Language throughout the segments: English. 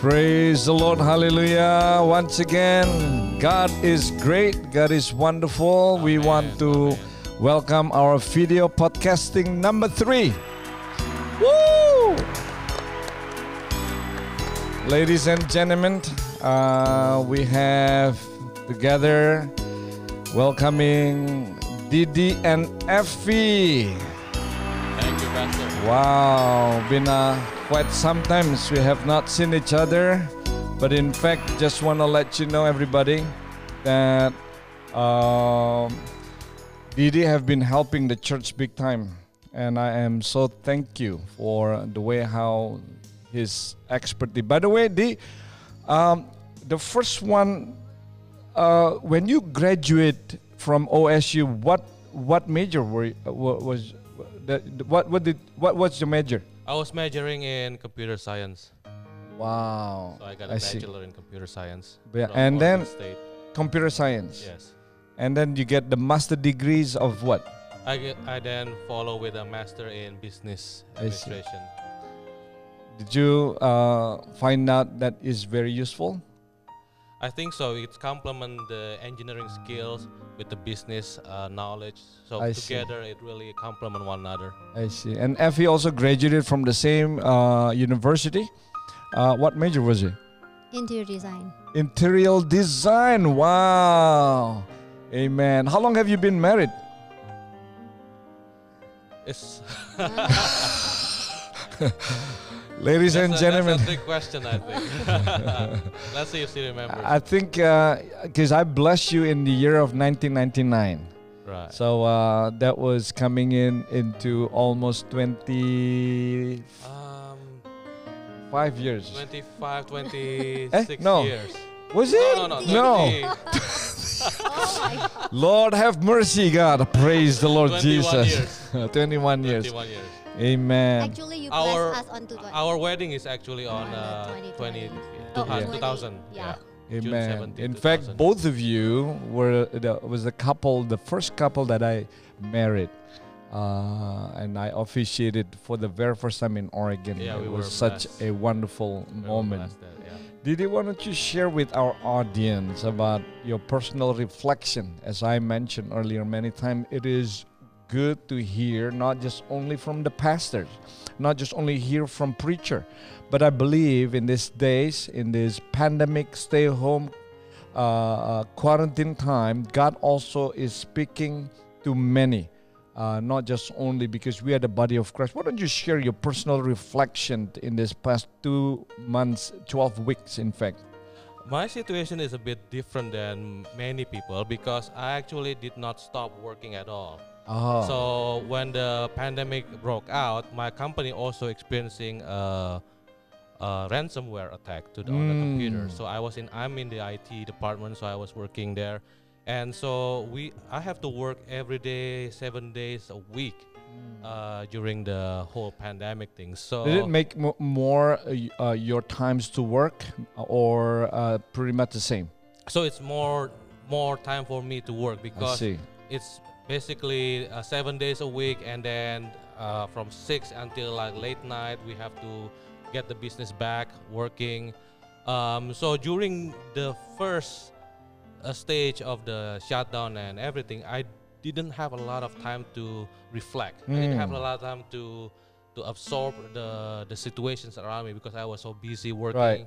Praise the Lord. Hallelujah. Once again, God is great. God is wonderful. we want to Amen. welcome our video podcasting number three. Woo! Ladies and gentlemen, uh, we have together welcoming Didi and Effie. Thank you, Pastor. Wow, been uh, quite sometimes we have not seen each other, but in fact, just want to let you know, everybody, that um, Didi have been helping the church big time, and I am so thank you for the way how his expertise. By the way, Didi, um, the first one, uh, when you graduate from OSU, what what major were was that what what did what was your major? I was majoring in computer science, Wow, so I got a I see. bachelor in computer science. Yeah, and Oregon then- State. computer science, yes, and then you get the master degrees of what? I, get, I then follow with a master in business administration. Did you uh, find out that is very useful? I think so. It's complement the engineering skills with the business uh, knowledge. So I see. together, it really complement one another. I see. And Effie also graduated from the same uh, university. Uh, what major was it? Interior design. Interior design. Wow. Amen. How long have you been married? It's Ladies that's and a, gentlemen, That's a trick question, I think. Let's see if she remembers. I think because I blessed you in the year of 1999. right. So uh, that was coming in into almost 25 Um, years. 25, 26 no. years. Was it? No, no, no. 20, Lord have mercy, God. Praise the Lord 21 Jesus. years. 21 years. 21 years. Amen. Actually, you Our- us on to Our wedding is actually on On uh, 20, 2020. two- Oh, uh, 20, 2000. yeah. June Amen. 17, In fact, 2000. both of you were the, was the couple, the first couple that I married. Uh, and I officiated for the very first time in Oregon. Yeah, it we was such blessed. a wonderful We moment. blessed there, yeah. Didi, why don't you share with our audience about your personal reflection? As I mentioned earlier many times, it is good to hear not just only from the pastors, not just only hear from preacher, but I believe in these days, in this pandemic, stay home, uh, uh, quarantine time, God also is speaking to many. Uh, not just only because we are the body of Christ. Why don't you share your personal reflection in this past two months, 12 weeks, in fact? My situation is a bit different than many people because I actually did not stop working at all. Ah, So when the pandemic broke out, my company also experiencing a, a ransomware attack to the, on the computer. Mm. So I was in I'm in the IT department, so I was working there, and so we I have to work every day, seven days a week uh, during the whole pandemic thing. So did it make mo- more uh, uh, your times to work or uh, pretty much the same? so it's more more time for me to work because it's basically uh, seven days a week and then uh, from six until like late night we have to get the business back working. Um, so during the first uh, stage of the shutdown and everything i didn't have a lot of time to reflect. I didn't have a Mm. lot of time to to absorb the the situations around me because i was so busy working.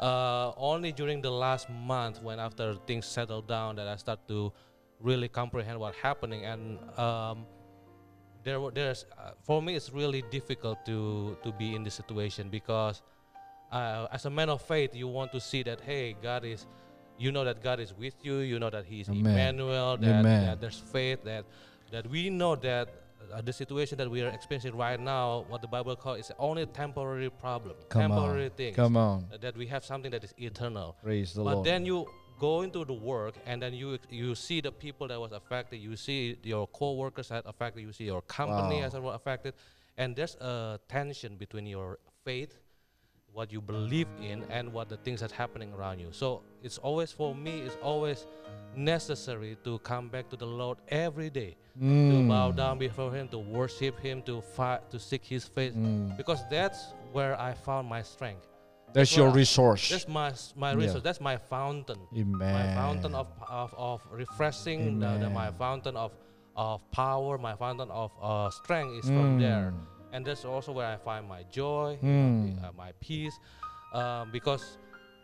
Uh, only during the last month when after things settled down that i start to really comprehend what's happening and um, there there's uh, for me it's really difficult to to be in this situation because uh, as a man of faith you want to see that hey god is you know that god is with you you know that he's Amen. emmanuel that, Amen. that there's faith that that we know that uh, the situation that we are experiencing right now what the bible calls is only a temporary problem Come temporary on. things Come on. that we have something that is eternal Praise the but Lord. then you go into the work and then you you see the people that was affected you see your co-workers that affected you see your company Wow. as well affected and there's a tension between your faith what you believe in and what the things that's happening around you so it's always for me it's always necessary to come back to the lord every day to Mm. bow down before him to worship him to fight to seek his face Mm. because that's where I found my strength. That's your resource. That's my my Yeah. resource. That's my fountain. Amen. My fountain of of, of refreshing. The, the, my fountain of of power. My fountain of uh, strength is from there. Mm. And that's also where I find my joy, Mm. uh, my peace, um, because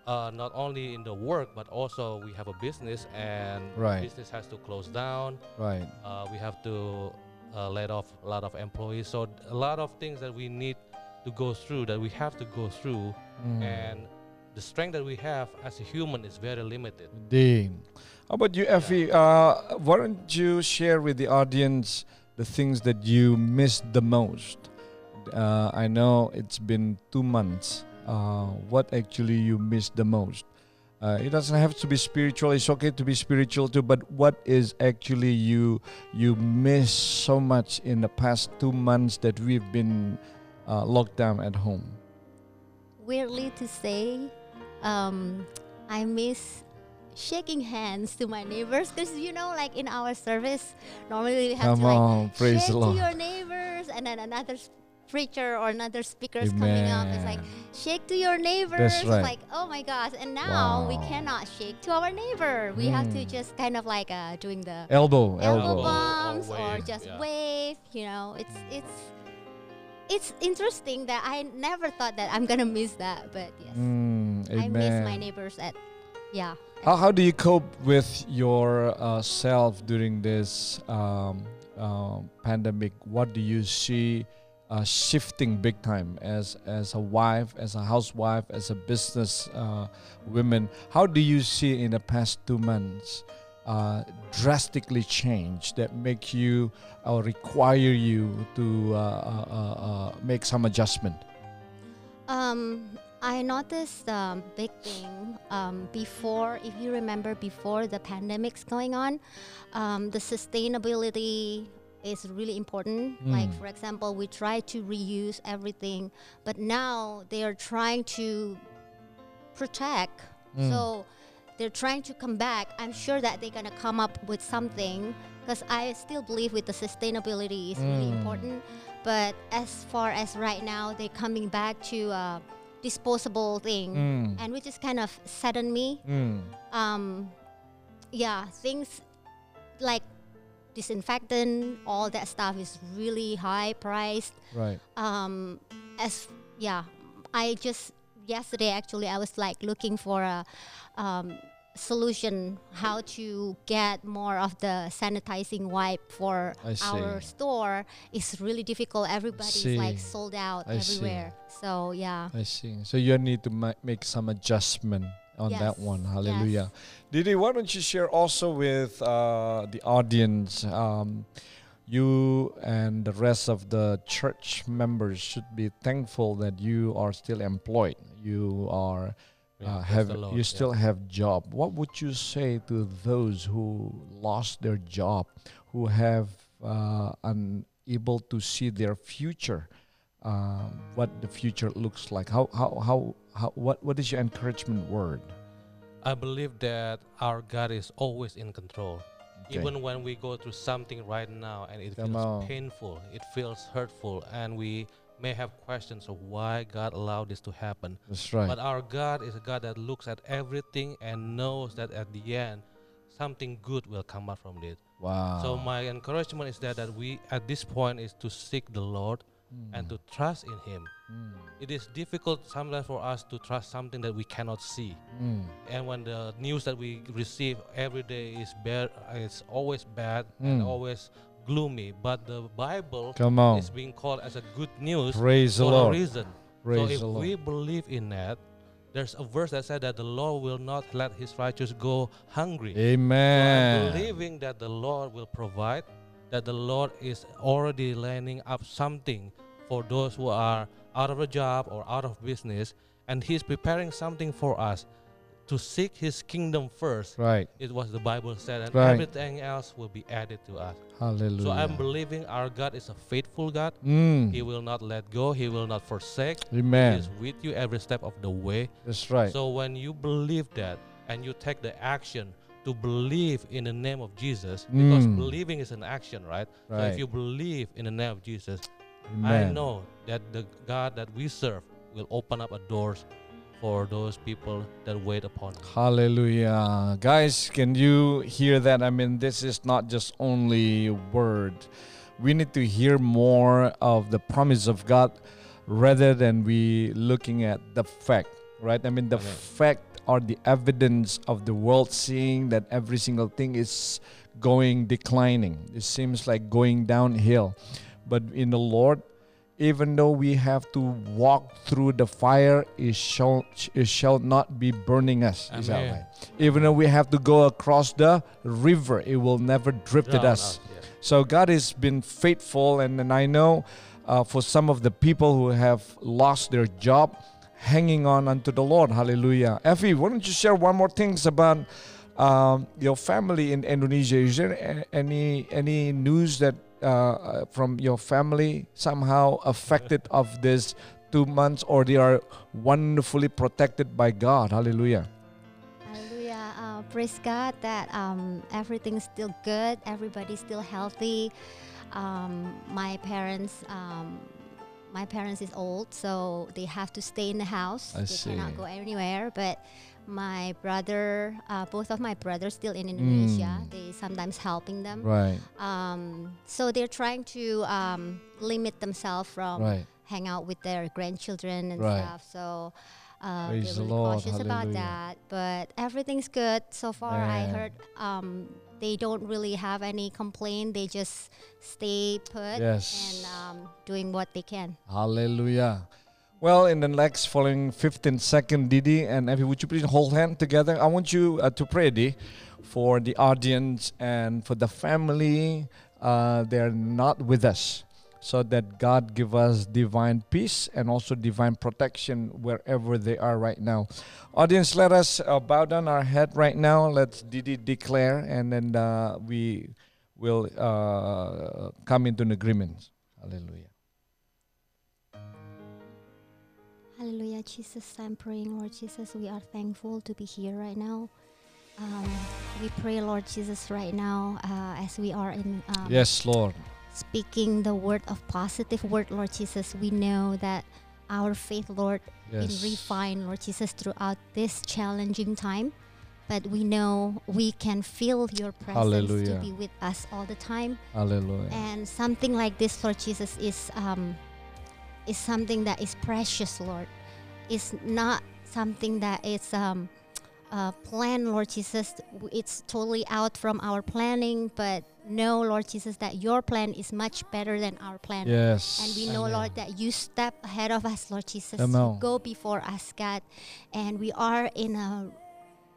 uh, not only in the work but also we have a business and Right. business has to close down. Right. Uh, we have to uh, let off a lot of employees. So a lot of things that we need to go through that we have to go through Mm. and the strength that we have as a human is very limited. Indeed. How about you, Effie? Uh, why don't you share with the audience the things that you missed the most? Uh, I know it's been two months. Uh, what actually you missed the most? Uh, it doesn't have to be spiritual. It's okay to be spiritual too. But what is actually you you miss so much in the past two months that we've been uh, locked down at home? weirdly to say, um, I miss shaking hands to my neighbors because you know, like in our service, normally we have Come to like on, praise shake the Lord. to your neighbors, and then another preacher or another speaker is coming up. It's like shake to your neighbors. right. Like oh my gosh! And now we cannot shake to our neighbor. We have to Mm. just kind of like uh, doing the Elbow, elbow, elbow. Elbow. bumps Or or, wave, just yeah. wave. You know, it's it's it's interesting that I never thought that I'm gonna miss that, but yes, Mm, I miss my neighbors at yeah. How, how do you cope with your uh, self during this um, um, pandemic? What do you see uh, shifting big time as as a wife, as a housewife, as a business uh, woman? How do you see in the past two months uh, drastically change that make you or require you to uh, uh, uh, uh, make some adjustment? Um, I noticed um, big thing um, before. If you remember, before the pandemic's going on, um, the sustainability is really important. Like Mm. for example, we try to reuse everything, but now they are trying to protect. Mm. So they're trying to come back. I'm sure that they're gonna come up with something because I still believe with the sustainability is really Mm. important. But as far as right now, they're coming back to a disposable thing, Mm. and which is kind of saddened me. Mm. Um, yeah, things like disinfectant, all that stuff is really high priced Right. um as yeah i just yesterday actually i was like looking for a um, solution how to get more of the sanitizing wipe for our store it's really difficult everybody's see. like sold out I see. everywhere so yeah I see. So you need to ma- make some adjustment on that Yes, one. yes. Hallelujah. Didi, why don't you share also with uh, the audience? Um, you and the rest of the church members should be thankful that you are still employed. You are Yeah, uh, have Lord, you yeah. still have job. What would you say to those who lost their job, who have uh, unable to see their future? uh, what the future looks like. How how how how what what is your encouragement word? I believe that our God is always in control. Okay. Even when we go through something right now and it Come feels on. painful, it feels hurtful, and we may have questions of why God allowed this to happen. That's right. But our God is a God that looks at everything and knows that at the end, something good will come out from it. wow. So my encouragement is that, that we at this point is to seek the Lord and to trust in Him. Mm, It is difficult sometimes for us to trust something that we cannot see. mm, And when the news that we receive every day is bad, it's always bad and Mm. always gloomy. But the Bible is being called as a good news Praise for a reason. Praise so if we believe in that, there's a verse that said that the Lord will not let His righteous go hungry. So I'm Amen. believing that the Lord will provide, that the Lord is already lining up something for those who are out of a job or out of business, and He's preparing something for us to seek His kingdom first. Right. It was the Bible said, and Right. everything else will be added to us. Hallelujah. So I'm believing our God is a faithful God. Mm. He will not let go. He will not forsake. Amen. He is with you every step of the way. That's right. So when you believe that and you take the action to believe in the name of Jesus, because Mm. believing is an action, right? So right. if you believe in the name of Jesus, Amen. I know that the God that we serve will open up a doors for those people that wait upon him. Hallelujah. Guys, can you hear that? I mean, this is not just only word. We need to hear more of the promise of God rather than we looking at the fact, right? I mean, the Amen. fact or the evidence of the world seeing that every single thing is going declining. It seems like going downhill. But in the Lord, even though we have to walk through the fire, it shall it shall not be burning us. Is that right? Even though we have to go across the river, it will never drift at Drown us. yes. So God has been faithful, and, and I know uh, for some of the people who have lost their job, hanging on unto the Lord. Hallelujah. Effie, why don't you share one more things about um, your family in Indonesia? Is there any any news that uh, uh, from your family somehow affected of this two months, or they are wonderfully protected by God? Hallelujah. Hallelujah. Uh, praise God that um, everything's still good. Everybody's still healthy. Um, my parents, um, my parents is old, so they have to stay in the house. I they see. cannot go anywhere. But my brother, uh, both of my brothers, still in Indonesia. Mm. They sometimes helping them. Right. Um, so they're trying to um, limit themselves from Right. hang out with their grandchildren and Right. stuff. So uh, they're really Lord. cautious about that. But everything's good so far. I heard um, they don't really have any complaint. They just stay put Yes. and um, doing what they can. Hallelujah. Well, in the next following 15 second, Didi and Evie, would you please hold hand together? I want you uh, to pray, Didi, for the audience and for the family. Uh, they're not with us. So that God give us divine peace and also divine protection wherever they are right now. Audience, let us uh, bow down our head right now. Let's Didi declare, and then uh, we will uh, come into an agreement. Hallelujah. Hallelujah, Jesus. I'm praying, Lord Jesus. We are thankful to be here right now. Um, we pray, Lord Jesus, right now uh, as we are in um, Yes, Lord. speaking the word of positive word, Lord Jesus. We know that our faith, Lord, Yes. been refined, Lord Jesus, throughout this challenging time. But we know we can feel your presence Hallelujah. to be with us all the time. Hallelujah. And something like this, Lord Jesus, is um, is something that is precious, Lord. It's not something that is um, uh, planned, Lord Jesus. It's totally out from our planning, but know, Lord Jesus, that your plan is much better than our plan. yes. And we know, Amen. Lord, that you step ahead of us, Lord Jesus. Come You go before us, God. And we are in a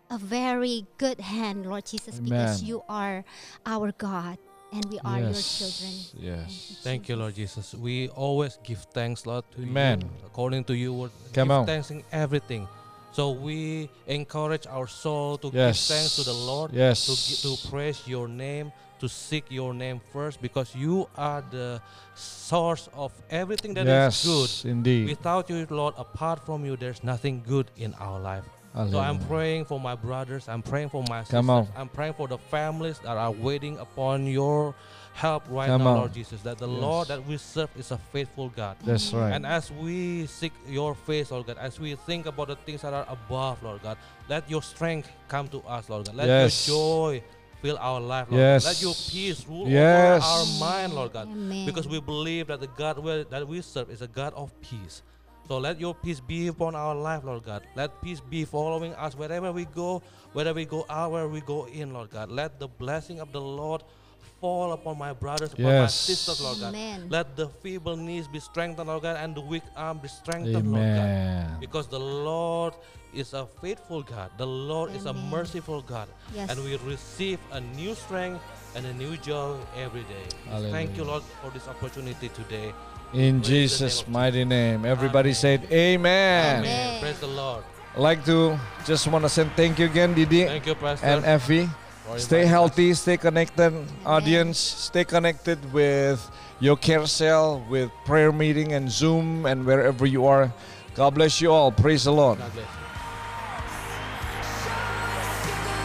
a very good hand, Lord Jesus, because you are our God and we are your children. Yes. Thank you, Lord Jesus. We always give thanks, Lord, to Amen. you. According to you, word. Come give on. thanks in everything. So we encourage our soul to Yes. give thanks to the Lord, Yes. to, to praise your name, to seek your name first, because you are the source of everything that is yes. good. Indeed. Without you, Lord, apart from you, there's nothing good in our life. So I'm praying for my brothers. I'm praying for my Come sisters. on. I'm praying for the families that are waiting upon your help right Come now, on. Lord Jesus. That the Yes. Lord that we serve is a faithful God. That's mm. right. And as we seek your face, Lord God, as we think about the things that are above, Lord God, let your strength come to us, Lord God. Let Yes. your joy fill our life, Lord Yes. God. Let your peace rule Yes. over our mind, Lord God. Amen. Because we believe that the God that we serve is a God of peace. So let your peace be upon our life, Lord God. Let peace be following us wherever we go, whether we go out, where we go in, Lord God. Let the blessing of the Lord fall upon my brothers, upon my Yes. sisters, Lord God. Amen. Let the feeble knees be strengthened, Lord God, and the weak arm be strengthened, Lord God. Because the Lord is a faithful God. The Lord is a merciful God. Yes. And we receive a new strength and a new joy every day. We Thank you, Lord, for this opportunity today. In Jesus' mighty name. Everybody Amen. said amen. Amen. Praise the Lord. I'd like to just want to say thank you again, Didi Thank you, Pastor. and Effie. Stay healthy, stay connected, audience. Stay connected with your care cell, with prayer meeting and Zoom, and wherever you are. God bless you all. Praise the Lord.